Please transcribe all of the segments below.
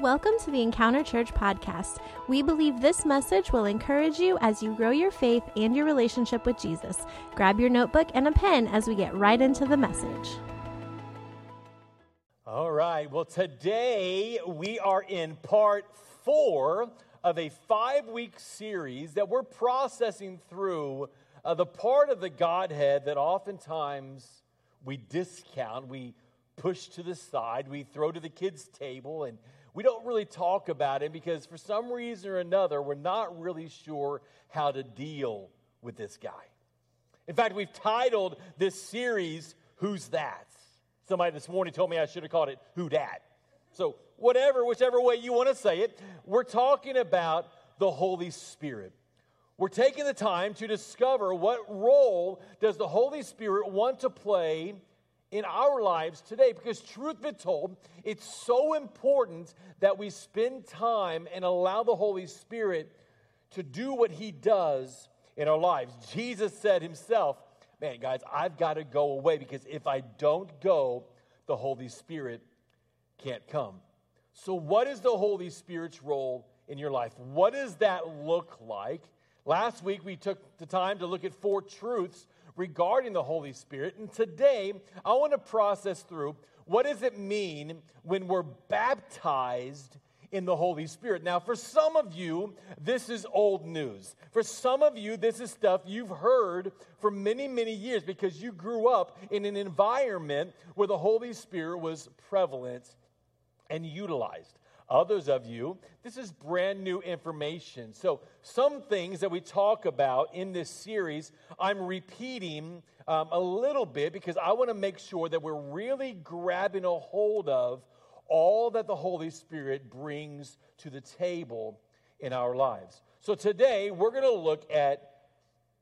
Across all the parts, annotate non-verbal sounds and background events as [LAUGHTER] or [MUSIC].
Welcome to the Encounter Church podcast. We believe this message will encourage you as you grow your faith and your relationship with Jesus. Grab your notebook and a pen as we get right into the message. All right. Well, today we are in part four of a five week series that we're processing through uh, the part of the Godhead that oftentimes we discount, we push to the side, we throw to the kids' table, and we don't really talk about him because for some reason or another, we're not really sure how to deal with this guy. In fact, we've titled this series, Who's That? Somebody this morning told me I should have called it Who Dat. So, whatever, whichever way you want to say it, we're talking about the Holy Spirit. We're taking the time to discover what role does the Holy Spirit want to play in our lives today because, truth be told, it's so important that we spend time and allow the Holy Spirit to do what He does in our lives. Jesus said Himself, Man, guys, I've got to go away because if I don't go, the Holy Spirit can't come. So, what is the Holy Spirit's role in your life? What does that look like? Last week, we took the time to look at four truths regarding the Holy Spirit. And today, I want to process through what does it mean when we're baptized in the Holy Spirit. Now, for some of you, this is old news. For some of you, this is stuff you've heard for many, many years because you grew up in an environment where the Holy Spirit was prevalent and utilized. Others of you, this is brand new information. So, some things that we talk about in this series, I'm repeating um, a little bit because I want to make sure that we're really grabbing a hold of all that the Holy Spirit brings to the table in our lives. So, today we're going to look at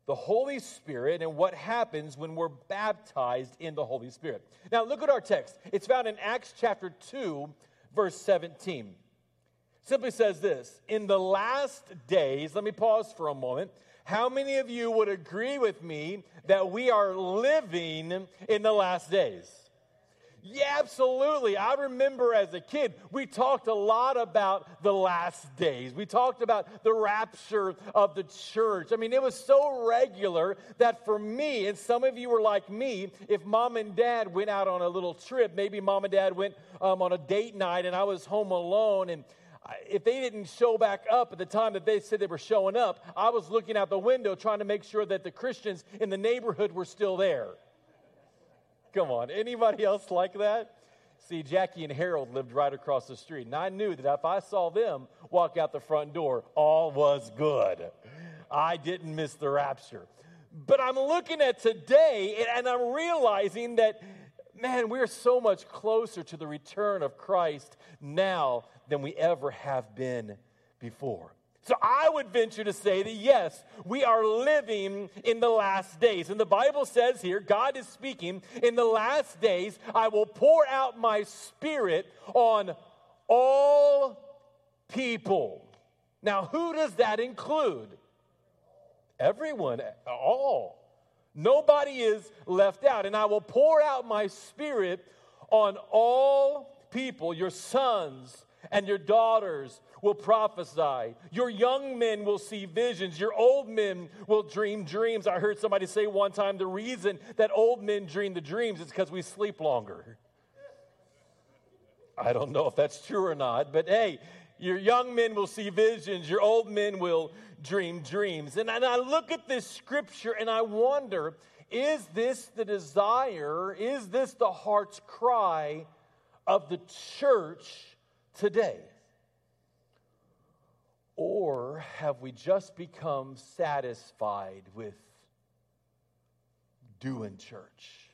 the Holy Spirit and what happens when we're baptized in the Holy Spirit. Now, look at our text. It's found in Acts chapter 2 verse 17. Simply says this In the last days, let me pause for a moment. How many of you would agree with me that we are living in the last days? Yeah, absolutely. I remember as a kid, we talked a lot about the last days. We talked about the rapture of the church. I mean, it was so regular that for me, and some of you were like me, if mom and dad went out on a little trip, maybe mom and dad went um, on a date night and I was home alone and if they didn't show back up at the time that they said they were showing up, I was looking out the window trying to make sure that the Christians in the neighborhood were still there. Come on, anybody else like that? See, Jackie and Harold lived right across the street, and I knew that if I saw them walk out the front door, all was good. I didn't miss the rapture. But I'm looking at today, and I'm realizing that, man, we're so much closer to the return of Christ now than we ever have been before. So I would venture to say that yes, we are living in the last days. And the Bible says here, God is speaking, in the last days, I will pour out my spirit on all people. Now, who does that include? Everyone, all. Nobody is left out. And I will pour out my spirit on all people, your sons and your daughters will prophesy. Your young men will see visions. Your old men will dream dreams. I heard somebody say one time the reason that old men dream the dreams is because we sleep longer. I don't know if that's true or not, but hey, your young men will see visions, your old men will dream dreams. And, and I look at this scripture and I wonder is this the desire? Is this the heart's cry of the church today? Or have we just become satisfied with doing church?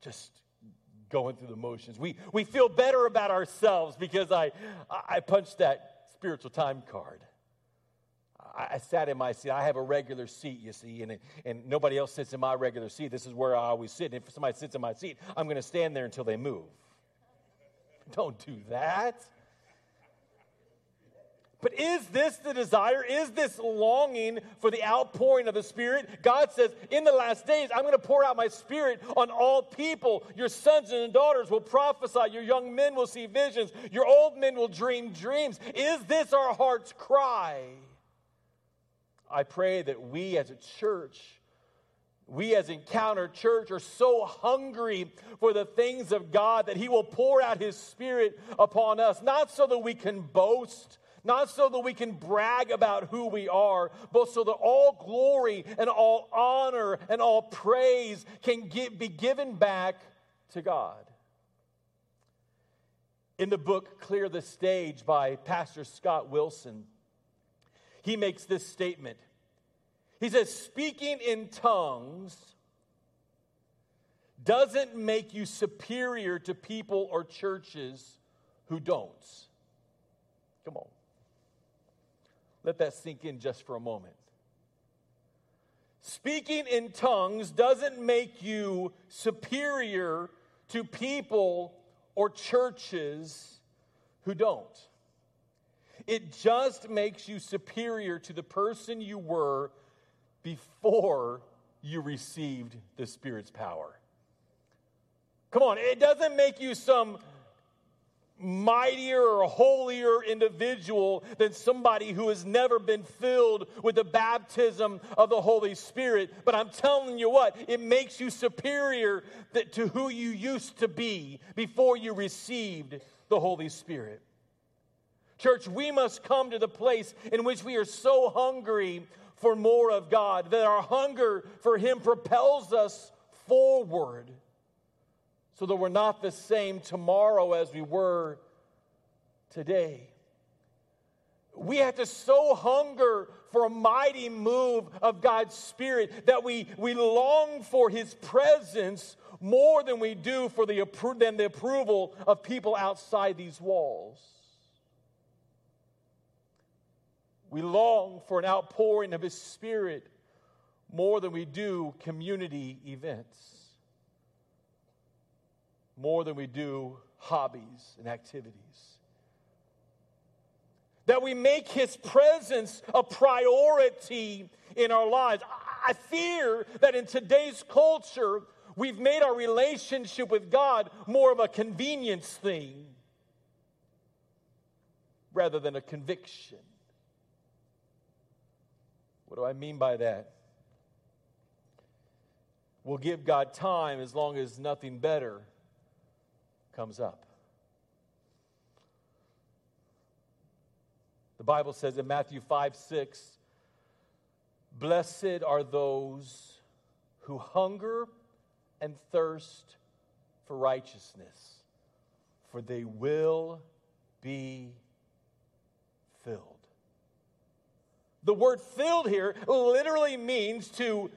Just going through the motions. We, we feel better about ourselves because I, I punched that spiritual time card. I, I sat in my seat. I have a regular seat, you see, and, and nobody else sits in my regular seat. This is where I always sit. And if somebody sits in my seat, I'm going to stand there until they move. Don't do that. But is this the desire? Is this longing for the outpouring of the Spirit? God says, In the last days, I'm going to pour out my Spirit on all people. Your sons and daughters will prophesy. Your young men will see visions. Your old men will dream dreams. Is this our heart's cry? I pray that we as a church, we as Encounter Church, are so hungry for the things of God that He will pour out His Spirit upon us, not so that we can boast not so that we can brag about who we are, but so that all glory and all honor and all praise can get, be given back to God. In the book Clear the Stage by Pastor Scott Wilson, he makes this statement. He says, Speaking in tongues doesn't make you superior to people or churches who don't. Come on. Let that sink in just for a moment. Speaking in tongues doesn't make you superior to people or churches who don't. It just makes you superior to the person you were before you received the Spirit's power. Come on, it doesn't make you some mightier or holier individual than somebody who has never been filled with the baptism of the Holy Spirit. But I'm telling you what, it makes you superior to who you used to be before you received the Holy Spirit. Church, we must come to the place in which we are so hungry for more of God that our hunger for Him propels us forward so that we're not the same tomorrow as we were today. We have to so hunger for a mighty move of God's Spirit that we, we long for His presence more than we do for the, than the approval of people outside these walls. We long for an outpouring of His Spirit more than we do community events more than we do hobbies and activities. That we make His presence a priority in our lives. I fear that in today's culture, we've made our relationship with God more of a convenience thing rather than a conviction. What do I mean by that? We'll give God time as long as nothing better comes up. The Bible says in Matthew 5 6, Blessed are those who hunger and thirst for righteousness, for they will be filled. The word filled here literally means to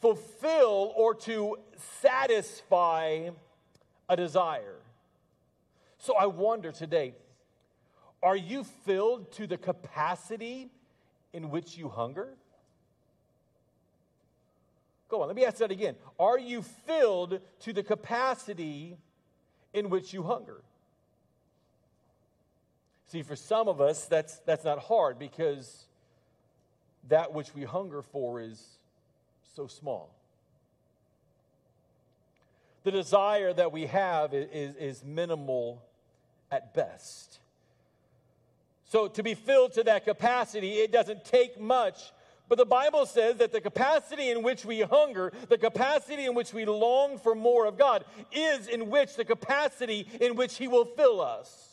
fulfill or to satisfy a desire. So I wonder today are you filled to the capacity in which you hunger? Go on, let me ask that again. Are you filled to the capacity in which you hunger? See, for some of us, that's, that's not hard because that which we hunger for is so small the desire that we have is, is minimal at best. So, to be filled to that capacity, it doesn't take much. But the Bible says that the capacity in which we hunger, the capacity in which we long for more of God, is in which the capacity in which He will fill us.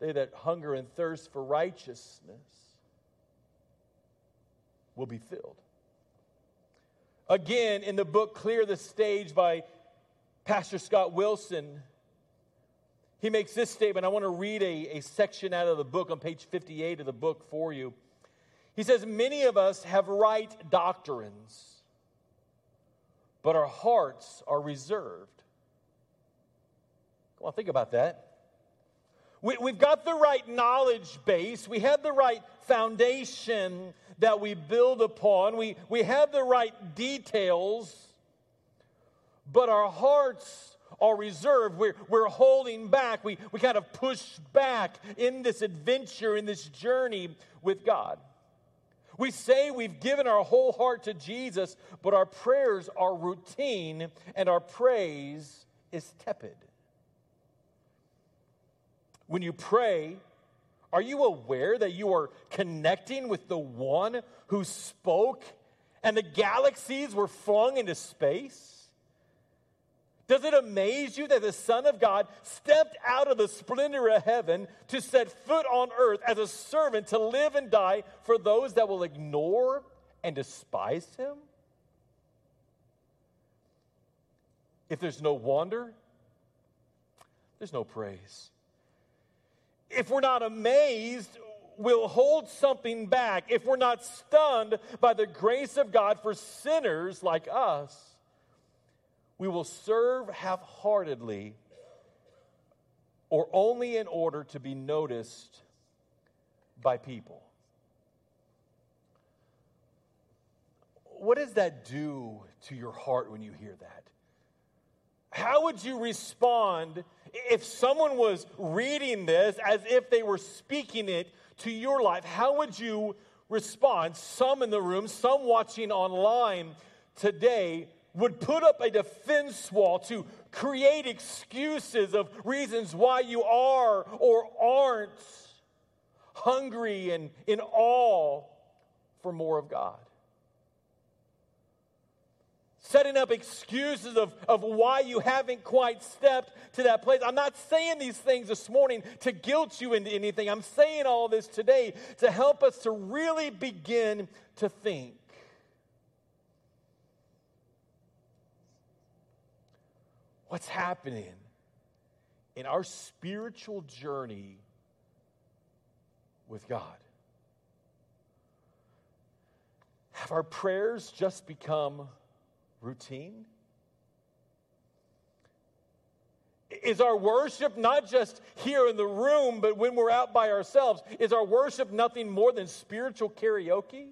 They that hunger and thirst for righteousness will be filled. Again, in the book Clear the Stage by Pastor Scott Wilson, he makes this statement. I want to read a, a section out of the book on page 58 of the book for you. He says, Many of us have right doctrines, but our hearts are reserved. Come on, think about that. We, have got the right knowledge base, we have the right foundation that we build upon, we, we have the right details, but our hearts are reserved. We're, we're holding back. We, we kind of push back in this adventure, in this journey with God. We say we've given our whole heart to Jesus, but our prayers are routine and our praise is tepid. When you pray, are you aware that you are connecting with the one who spoke and the galaxies were flung into space? Does it amaze you that the Son of God stepped out of the splendor of heaven to set foot on earth as a servant to live and die for those that will ignore and despise him? If there's no wonder, there's no praise. If we're not amazed, we'll hold something back. If we're not stunned by the grace of God for sinners like us, we will serve half heartedly or only in order to be noticed by people. What does that do to your heart when you hear that? How would you respond if someone was reading this as if they were speaking it to your life? How would you respond? Some in the room, some watching online today would put up a defense wall to create excuses of reasons why you are or aren't hungry and in awe for more of God setting up excuses of, of why you haven't quite stepped to that place. I'm not saying these things this morning to guilt you into anything. I'm saying all this today to help us to really begin to think. What's happening in our spiritual journey with God? Have our prayers just become routine? Is our worship not just here in the room, but when we're out by ourselves? Is our worship nothing more than spiritual karaoke?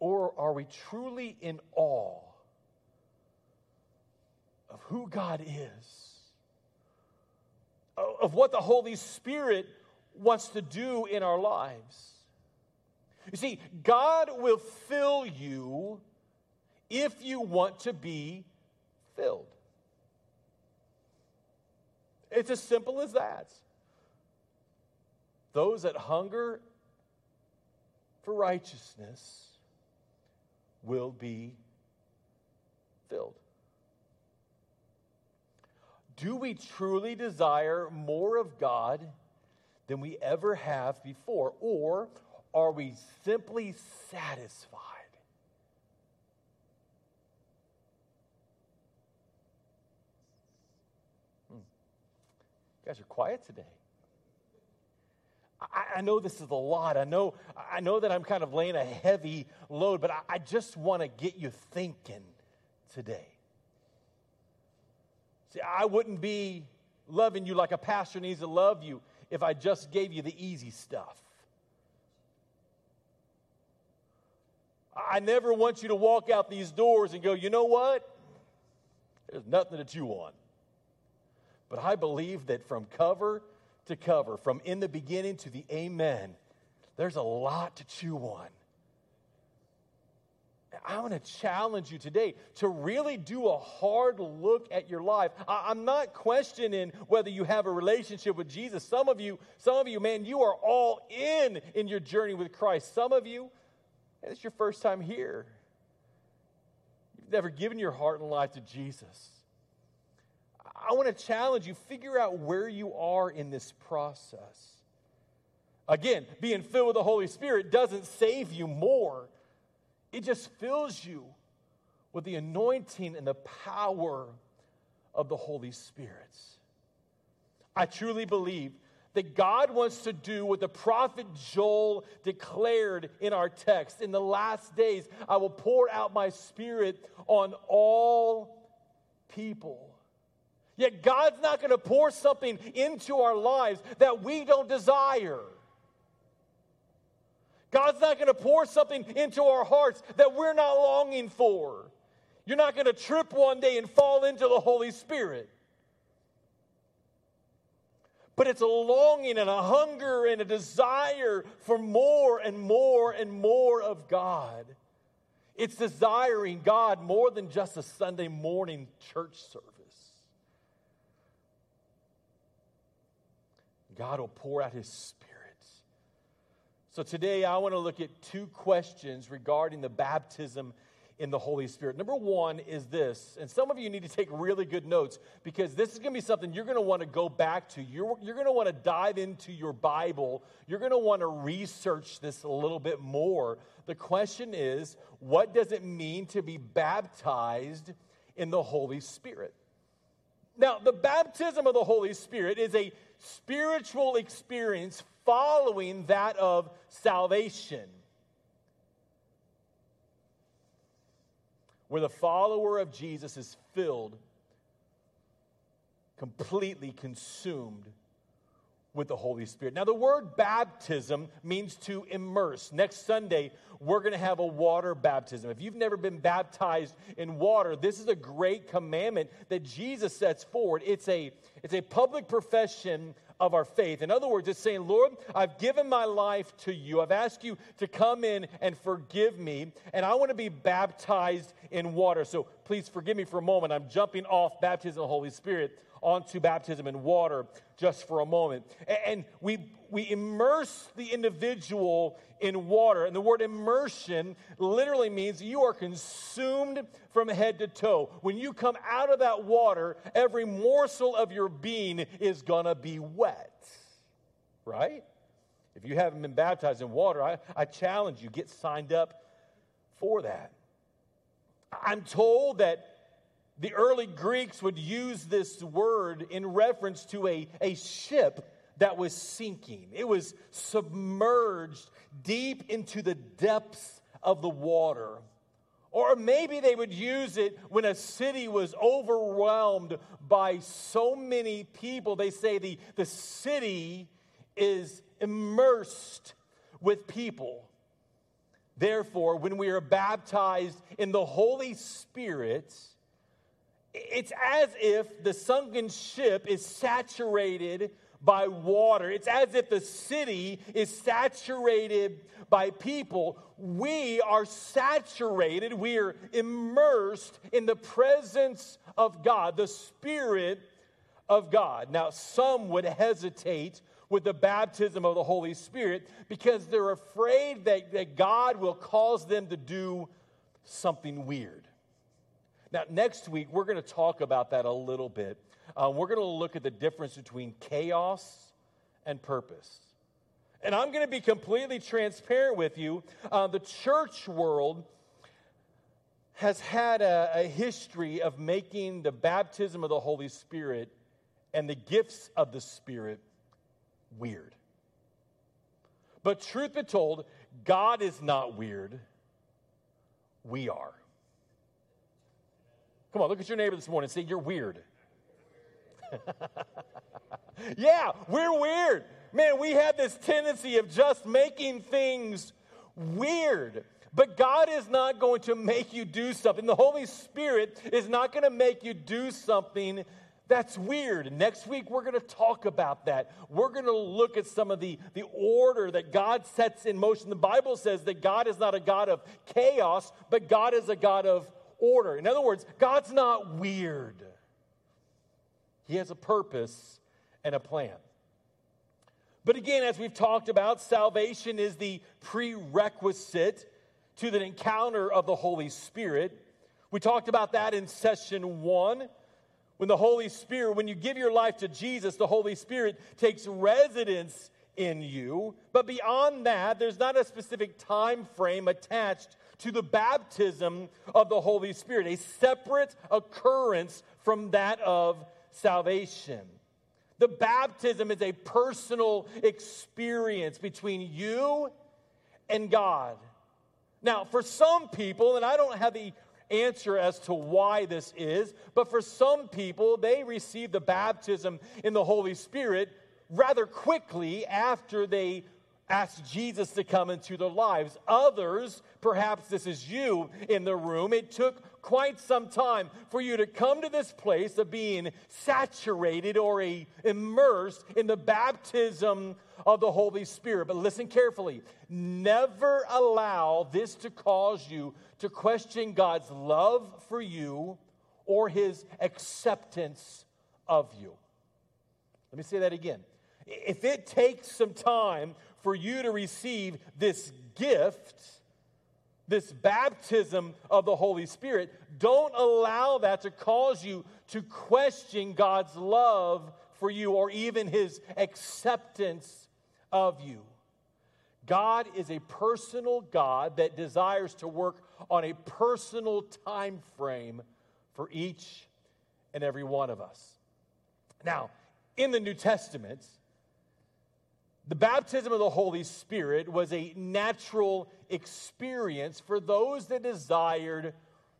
Or are we truly in awe of who God is, of what the Holy Spirit wants to do in our lives? You see, God will fill you if you want to be filled. It's as simple as that. Those that hunger for righteousness will be filled. Do we truly desire more of God than we ever have before? Or are we simply satisfied? Hmm. You guys are quiet today. I, I, know this is a lot. I know, I know that I'm kind of laying a heavy load, but I, I just want to get you thinking today. See, I wouldn't be loving you like a pastor needs to love you if I just gave you the easy stuff. I never want you to walk out these doors and go, you know what? There's nothing to chew on. But I believe that from cover to cover, from in the beginning to the amen, there's a lot to chew on. I want to challenge you today to really do a hard look at your life. I, am not questioning whether you have a relationship with Jesus. Some of you, some of you, man, you are all in in your journey with Christ. Some of you, and it's your first time here. You've never given your heart and life to Jesus. I want to challenge you, figure out where you are in this process. Again, being filled with the Holy Spirit doesn't save you more, it just fills you with the anointing and the power of the Holy Spirit. I truly believe that God wants to do what the prophet Joel declared in our text. In the last days, I will pour out my spirit on all people. Yet God's not going to pour something into our lives that we don't desire. God's not going to pour something into our hearts that we're not longing for. You're not going to trip one day and fall into the Holy Spirit. But it's a longing and a hunger and a desire for more and more and more of God. It's desiring God more than just a Sunday morning church service. God will pour out His Spirit. So today I want to look at two questions regarding the baptism in the Holy Spirit. Number one is this, and some of you need to take really good notes because this is going to be something you're going to want to go back to. You're, you're going to want to dive into your Bible. You're going to want to research this a little bit more. The question is what does it mean to be baptized in the Holy Spirit? Now, the baptism of the Holy Spirit is a spiritual experience following that of salvation. Where the follower of Jesus is filled, completely consumed with the Holy Spirit. Now, the word baptism means to immerse. Next Sunday, we're going to have a water baptism. If you've never been baptized in water, this is a great commandment that Jesus sets forward. It's a, it's a public profession of our faith. In other words, it's saying, Lord, I've given my life to you. I've asked you to come in and forgive me, and I want to be baptized in water. So please forgive me for a moment. I'm jumping off baptism of the Holy Spirit onto baptism in water just for a moment. And we, we immerse the individual in water. And the word immersion literally means you are consumed from head to toe. When you come out of that water, every morsel of your being is going to be wet. Right? If you haven't been baptized in water, I, I challenge you, get signed up for that. I'm told that the early Greeks would use this word in reference to a, a ship that was sinking. It was submerged deep into the depths of the water. Or maybe they would use it when a city was overwhelmed by so many people. They say the, the city is immersed with people. Therefore, when we are baptized in the Holy Spirit, it's as if the sunken ship is saturated by water. It's as if the city is saturated by people. We are saturated, we are immersed in the presence of God, the Spirit of God. Now, some would hesitate with the baptism of the Holy Spirit because they're afraid that, that God will cause them to do something weird. Now, next week, we're going to talk about that a little bit. Uh, we're going to look at the difference between chaos and purpose. And I'm going to be completely transparent with you. Uh, the church world has had a, a history of making the baptism of the Holy Spirit and the gifts of the Spirit weird. But truth be told, God is not weird. We are. Come on, look at your neighbor this morning and say, You're weird. [LAUGHS] yeah, we're weird. Man, we have this tendency of just making things weird. But God is not going to make you do something. The Holy Spirit is not going to make you do something that's weird. Next week, we're going to talk about that. We're going to look at some of the, the order that God sets in motion. The Bible says that God is not a God of chaos, but God is a God of order. In other words, God's not weird, He has a purpose and a plan. But again, as we've talked about, salvation is the prerequisite to the encounter of the Holy Spirit. We talked about that in session one. When the Holy Spirit, when you give your life to Jesus, the Holy Spirit takes residence in you. But beyond that, there's not a specific time frame attached to the baptism of the Holy Spirit, a separate occurrence from that of salvation. The baptism is a personal experience between you and God. Now, for some people, and I don't have the answer as to why this is, but for some people, they receive the baptism in the Holy Spirit rather quickly after they ask Jesus to come into their lives. Others, perhaps this is you in the room, it took quite some time for you to come to this place of being saturated or a, immersed in the baptism of the Holy Spirit. But listen carefully never allow this to cause you to question God's love for you or his acceptance of you. Let me say that again. If it takes some time for you to receive this gift, this baptism of the Holy Spirit, don't allow that to cause you to question God's love for you or even his acceptance of you. God is a personal God that desires to work on a personal time frame for each and every one of us. Now, in the New Testament, the baptism of the Holy Spirit was a natural experience for those that desired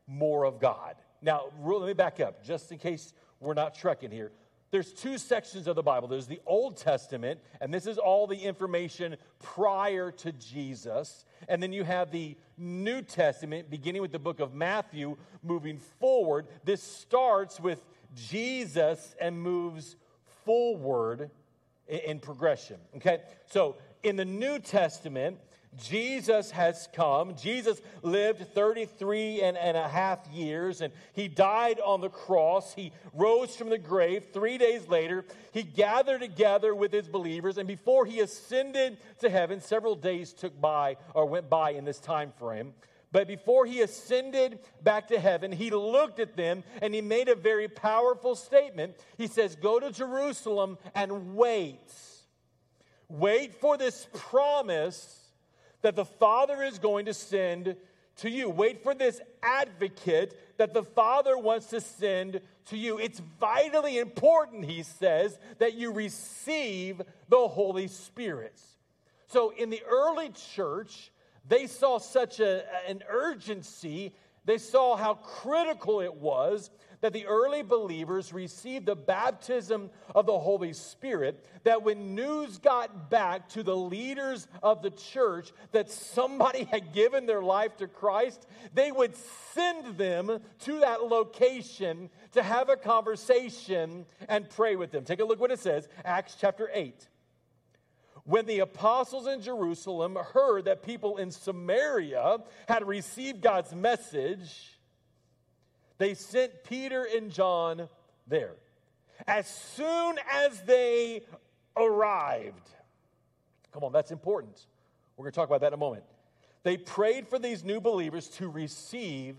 more of God. Now, let me back up just in case we're not trekking here. There's two sections of the Bible. There's the Old Testament, and this is all the information prior to Jesus. And then you have the New Testament, beginning with the book of Matthew, moving forward. This starts with Jesus and moves forward in progression. Okay? So in the New Testament, Jesus has come. Jesus lived 33 and, and, a half years and he died on the cross. He rose from the grave. Three days later, he gathered together with his believers. And before he ascended to heaven, several days took by or went by in this time frame. But before he ascended back to heaven, he looked at them and he made a very powerful statement. He says, Go to Jerusalem and wait. Wait for this promise that the Father is going to send to you. Wait for this advocate that the Father wants to send to you. It's vitally important, he says, that you receive the Holy Spirit. So in the early church, they saw such a, an urgency, they saw how critical it was that the early believers received the baptism of the Holy Spirit, that when news got back to the leaders of the church that somebody [LAUGHS] had given their life to Christ, they would send them to that location to have a conversation and pray with them. Take a look what it says, Acts chapter 8. When the apostles in Jerusalem heard that people in Samaria had received God's message, they sent Peter and John there. As soon as they arrived, come on, that's important. We're going to talk about that in a moment. They prayed for these new believers to receive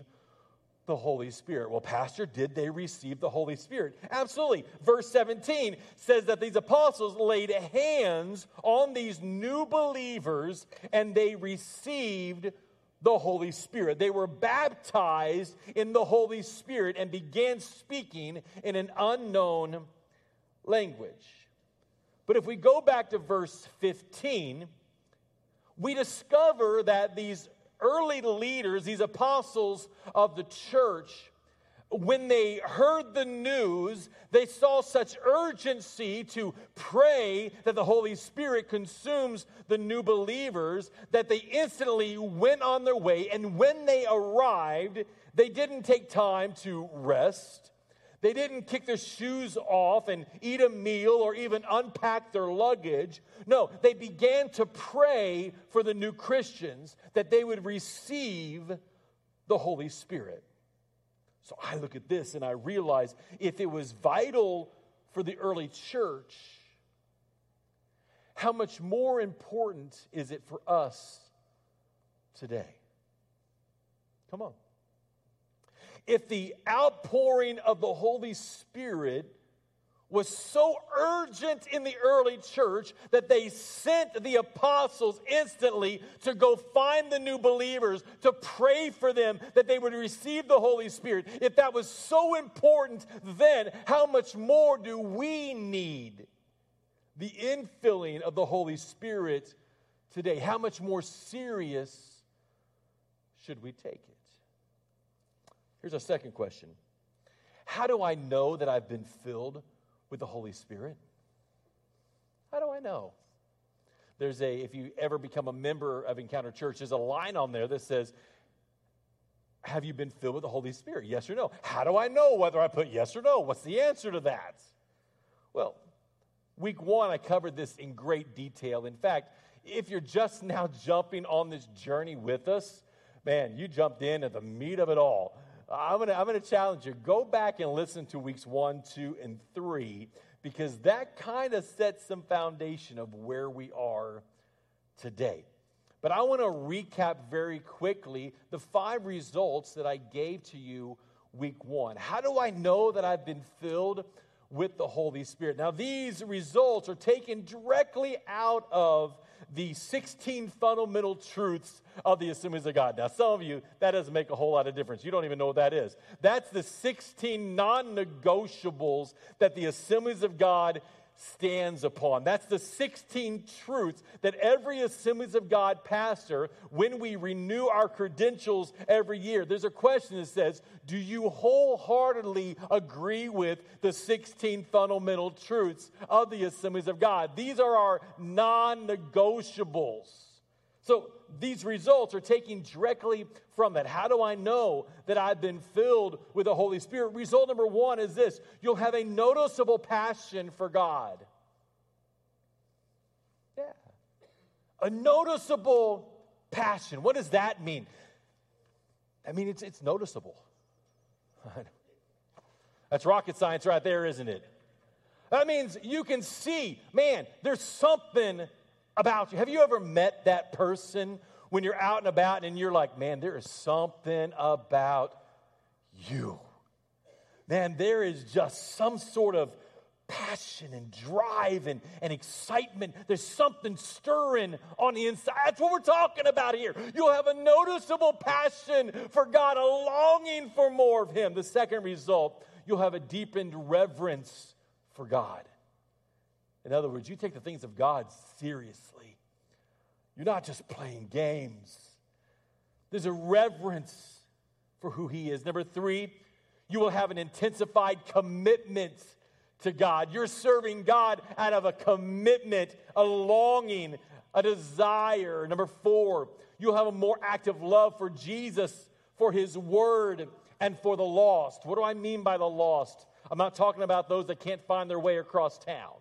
the Holy Spirit. Well, Pastor, did they receive the Holy Spirit? Absolutely. Verse 17 says that these apostles laid hands on these new believers and they received the Holy Spirit. They were baptized in the Holy Spirit and began speaking in an unknown language. But if we go back to verse 15, we discover that these early leaders, these apostles of the church, when they heard the news, they saw such urgency to pray that the Holy Spirit consumes the new believers that they instantly went on their way. And when they arrived, they didn't take time to rest. They didn't kick their shoes off and eat a meal or even unpack their luggage. No, they began to pray for the new Christians that they would receive the Holy Spirit. So I look at this and I realize if it was vital for the early church, how much more important is it for us today? Come on. If the outpouring of the Holy Spirit was so urgent in the early church that they sent the apostles instantly to go find the new believers, to pray for them that they would receive the Holy Spirit. If that was so important then, how much more do we need the infilling of the Holy Spirit today? How much more serious should we take it? Here's our second question How do I know that I've been filled? with the Holy Spirit? How do I know? there's a, if you ever become a member of Encounter Church, there's a line on there that says, Have you been filled with the Holy Spirit? Yes or no? How do I know whether I put yes or no? What's the answer to that? Well, week one, I covered this in great detail. In fact, if you're just now jumping on this journey with us, man, you jumped in at the meat of it all. I'm going to I'm going to challenge you. Go back and listen to weeks one, two, and three because that kind of sets some foundation of where we are today. But I want to recap very quickly the five results that I gave to you week one. How do I know that I've been filled with the Holy Spirit? Now, these results are taken directly out of the 16 fundamental truths of the assemblies of God. Now, some of you, that doesn't make a whole lot of difference. You don't even know what that is. That's the 16 non negotiables that the assemblies of God stands upon. That's the 16 truths that every Assemblies of God pastor, when we renew our credentials every year, there's a question that says, Do you wholeheartedly agree with the 16 fundamental truths of the Assemblies of God? These are our non negotiables. So these results are taken directly from that. How do I know that I've been filled with the Holy Spirit? Result number one is this you'll have a noticeable passion for God. Yeah. A noticeable passion. What does that mean? I mean, it's, it's noticeable. [LAUGHS] That's rocket science right there, isn't it? That means you can see, man, there's something about you. Have you ever met that person when you're out and about and you're like, man, there is something about you? Man, there is just some sort of passion and drive and, and excitement. There's something stirring on the inside. That's what we're talking about here. You'll have a noticeable passion for God, a longing for more of Him. The second result, you'll have a deepened reverence for God. In other words, you take the things of God seriously. You're not just playing games, there's a reverence for who He is. Number three, you will have an intensified commitment to God. You're serving God out of a commitment, a longing, a desire. Number four, you'll have a more active love for Jesus, for His Word, and for the lost. What do I mean by the lost? I'm not talking about those that can't find their way across town.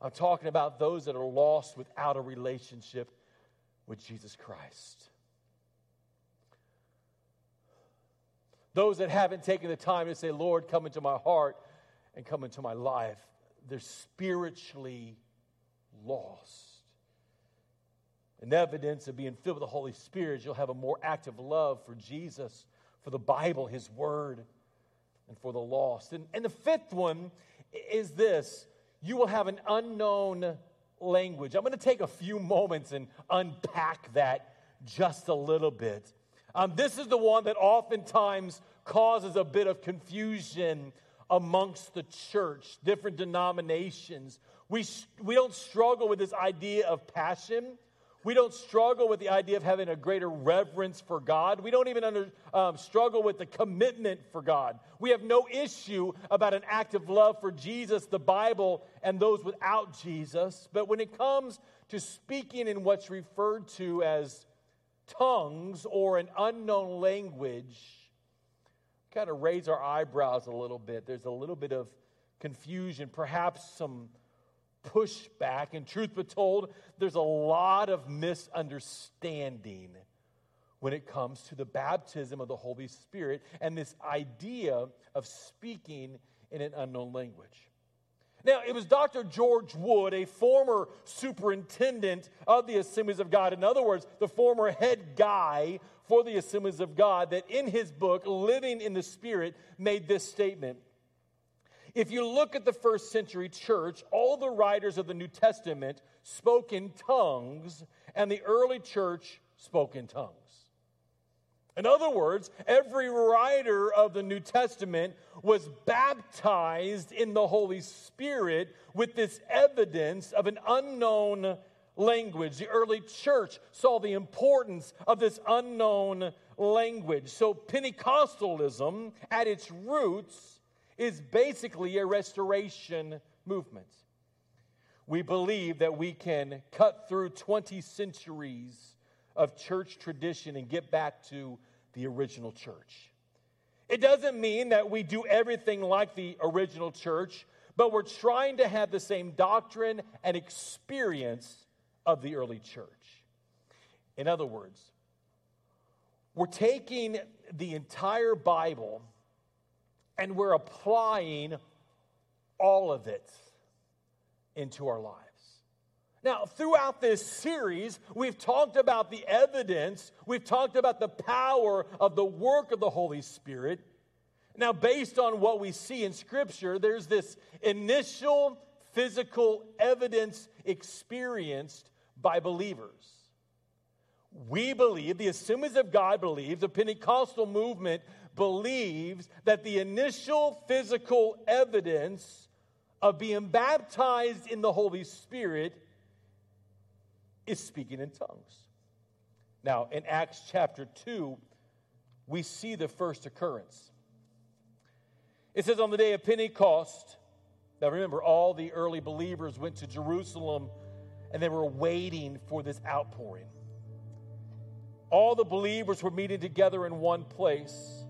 I'm talking about those that are lost without a relationship with Jesus Christ. Those that haven't taken the time to say, Lord, come into my heart and come into my life, they're spiritually lost. An evidence of being filled with the Holy Spirit, you'll have a more active love for Jesus, for the Bible, His Word, and for the lost. And, and the fifth one is this you will have an unknown language. I'm going to take a few moments and unpack that just a little bit. Um, this is the one that oftentimes causes a bit of confusion amongst the church, different denominations. We, we don't struggle with this idea of passion we don't struggle with the idea of having a greater reverence for God. We don't even under, um, struggle with the commitment for God. We have no issue about an active love for Jesus, the Bible, and those without Jesus. But when it comes to speaking in what's referred to as tongues or an unknown language, kind of raise our eyebrows a little bit. There's a little bit of confusion, perhaps some pushback. And truth be told, there's a lot of misunderstanding when it comes to the baptism of the Holy Spirit and this idea of speaking in an unknown language. Now, it was Dr. George Wood, a former superintendent of the Assemblies of God, in other words, the former head guy for the Assemblies of God, that in his book, Living in the Spirit, made this statement if you look at the first century church, all the writers of the New Testament spoke in tongues, and the early church spoke in tongues. In other words, every writer of the New Testament was baptized in the Holy Spirit with this evidence of an unknown language. The early church saw the importance of this unknown language. So, Pentecostalism, at its roots, is basically a restoration movement. we believe that we can cut through 20 centuries of church tradition and get back to the original church. It doesn't mean that we do everything like the original church, but we're trying to have the same doctrine and experience of the early church. In other words, we're taking the entire Bible and we're applying all of it into our lives. Now, throughout this series, we've talked about the evidence, we've talked about the power of the work of the Holy Spirit. Now, based on what we see in Scripture, there's this initial physical evidence experienced by believers. We believe, the Assemblies of God believe, the Pentecostal movement believes that the initial physical evidence of being baptized in the Holy Spirit is speaking in tongues. Now, in Acts chapter 2, we see the first occurrence. It says, On the day of Pentecost, now remember, all the early believers went to Jerusalem and they were waiting for this outpouring. All the believers were meeting together in one place.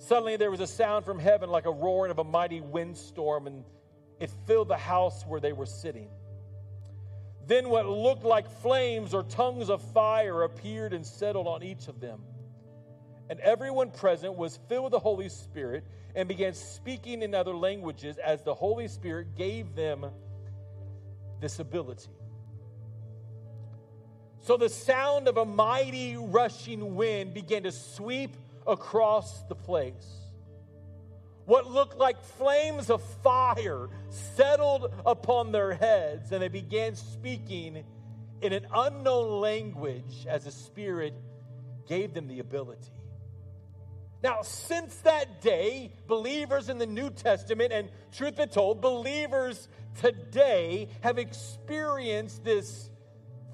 Suddenly there was a sound from heaven like a roaring of a mighty windstorm, and it filled the house where they were sitting. Then what looked like flames or tongues of fire appeared and settled on each of them. And everyone present was filled with the Holy Spirit and began speaking in other languages as the Holy Spirit gave them this ability. So the sound of a mighty rushing wind began to sweep across the place. What looked like flames of fire settled upon their heads, and they began speaking in an unknown language as the Spirit gave them the ability. Now, since that day, believers in the New Testament, and truth be told, believers today have experienced this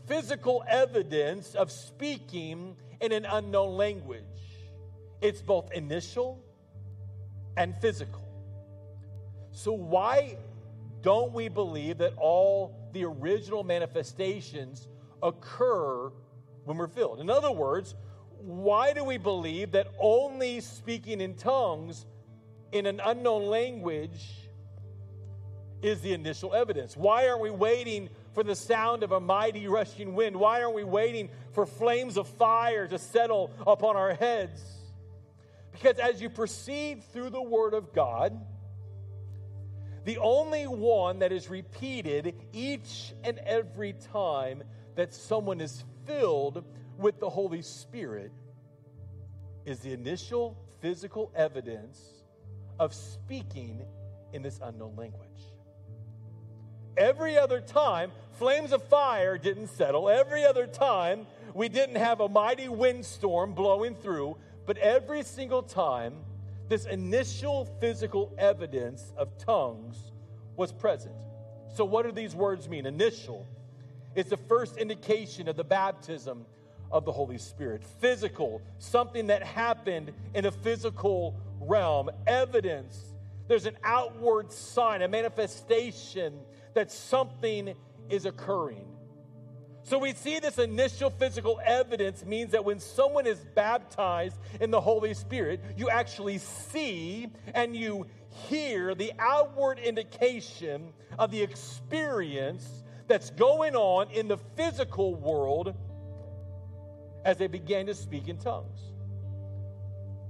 physical evidence of speaking in an unknown language. It's both initial and physical. So, why don't we believe that all the original manifestations occur when we're filled? In other words, why do we believe that only speaking in tongues in an unknown language is the initial evidence? Why aren't we waiting for the sound of a mighty rushing wind? Why aren't we waiting for flames of fire to settle upon our heads? Because as you proceed through the Word of God, the only one that is repeated each and every time that someone is filled with the Holy Spirit is the initial physical evidence of speaking in this unknown language. Every other time, flames of fire didn't settle. Every other time, we didn't have a mighty windstorm blowing through. But every single time, this initial physical evidence of tongues was present. So, what do these words mean? Initial. It's the first indication of the baptism of the Holy Spirit. Physical, something that happened in a physical realm. Evidence, there's an outward sign, a manifestation that something is occurring. So we see this initial physical evidence means that when someone is baptized in the Holy Spirit, you actually see and you hear the outward indication of the experience that's going on in the physical world as they began to speak in tongues.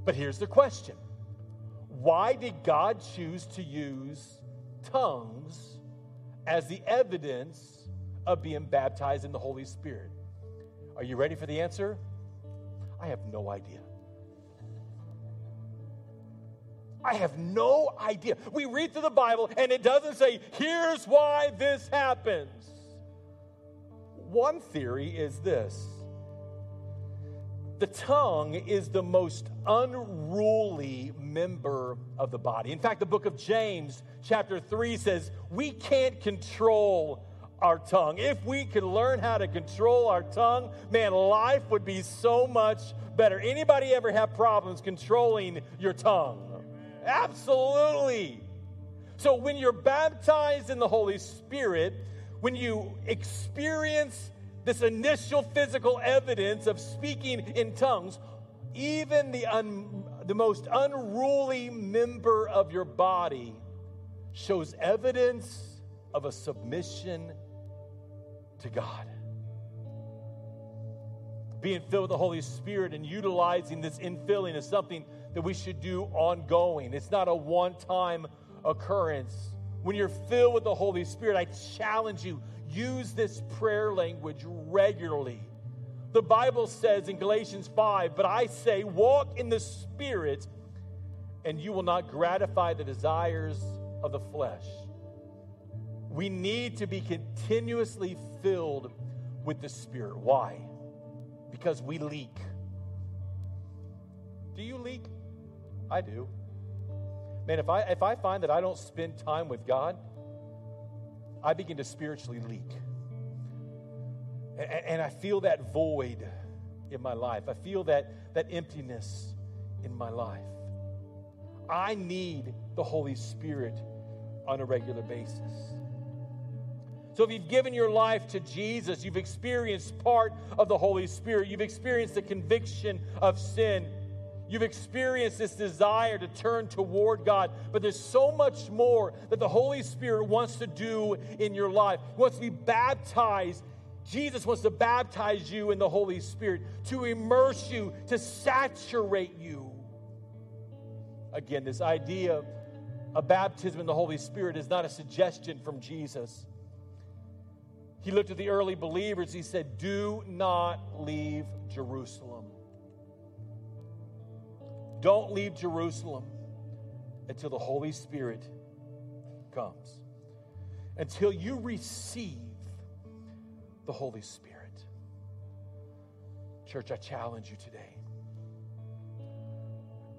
But here's the question Why did God choose to use tongues as the evidence of being baptized in the Holy Spirit? Are you ready for the answer? I have no idea. I have no idea. We read through the Bible and it doesn't say, here's why this happens. One theory is this the tongue is the most unruly member of the body. In fact, the book of James, chapter 3, says we can't control our tongue. If we could learn how to control our tongue, man, life would be so much better. Anybody ever have problems controlling your tongue? Absolutely. So when you're baptized in the Holy Spirit, when you experience this initial physical evidence of speaking in tongues, even the, un, the most unruly member of your body shows evidence of a submission to God. Being filled with the Holy Spirit and utilizing this infilling is something that we should do ongoing. It's not a one time occurrence. When you're filled with the Holy Spirit, I challenge you use this prayer language regularly. The Bible says in Galatians 5, but I say, walk in the Spirit, and you will not gratify the desires of the flesh. We need to be continuously filled with the Spirit. Why? Because we leak. Do you leak? I do. Man, if I, if I find that I don't spend time with God, I begin to spiritually leak. And, and I feel that void in my life. I feel that, that emptiness in my life. I need the Holy Spirit on a regular basis. So, if you've given your life to Jesus, you've experienced part of the Holy Spirit, you've experienced the conviction of sin, You've experienced this desire to turn toward God, but there's so much more that the Holy Spirit wants to do in your life. He wants to be baptized. Jesus wants to baptize you in the Holy Spirit, to immerse you, to saturate you. Again, this idea of a baptism in the Holy Spirit is not a suggestion from Jesus. He looked at the early believers, he said, Do not leave Jerusalem. Don't leave Jerusalem until the Holy Spirit comes, until you receive the Holy Spirit. Church, I challenge you today.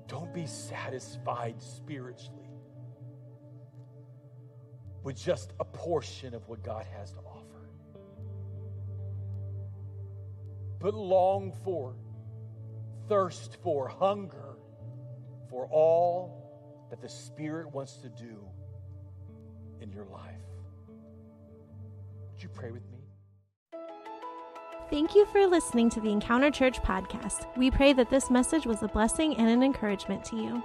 Don't be satisfied spiritually with just a portion of what God has to offer, but long for, thirst for, hunger for all that the Spirit wants to do in your life. Would you pray with me? Thank you for listening to the Encounter Church podcast. We pray that this message was a blessing and an encouragement to you.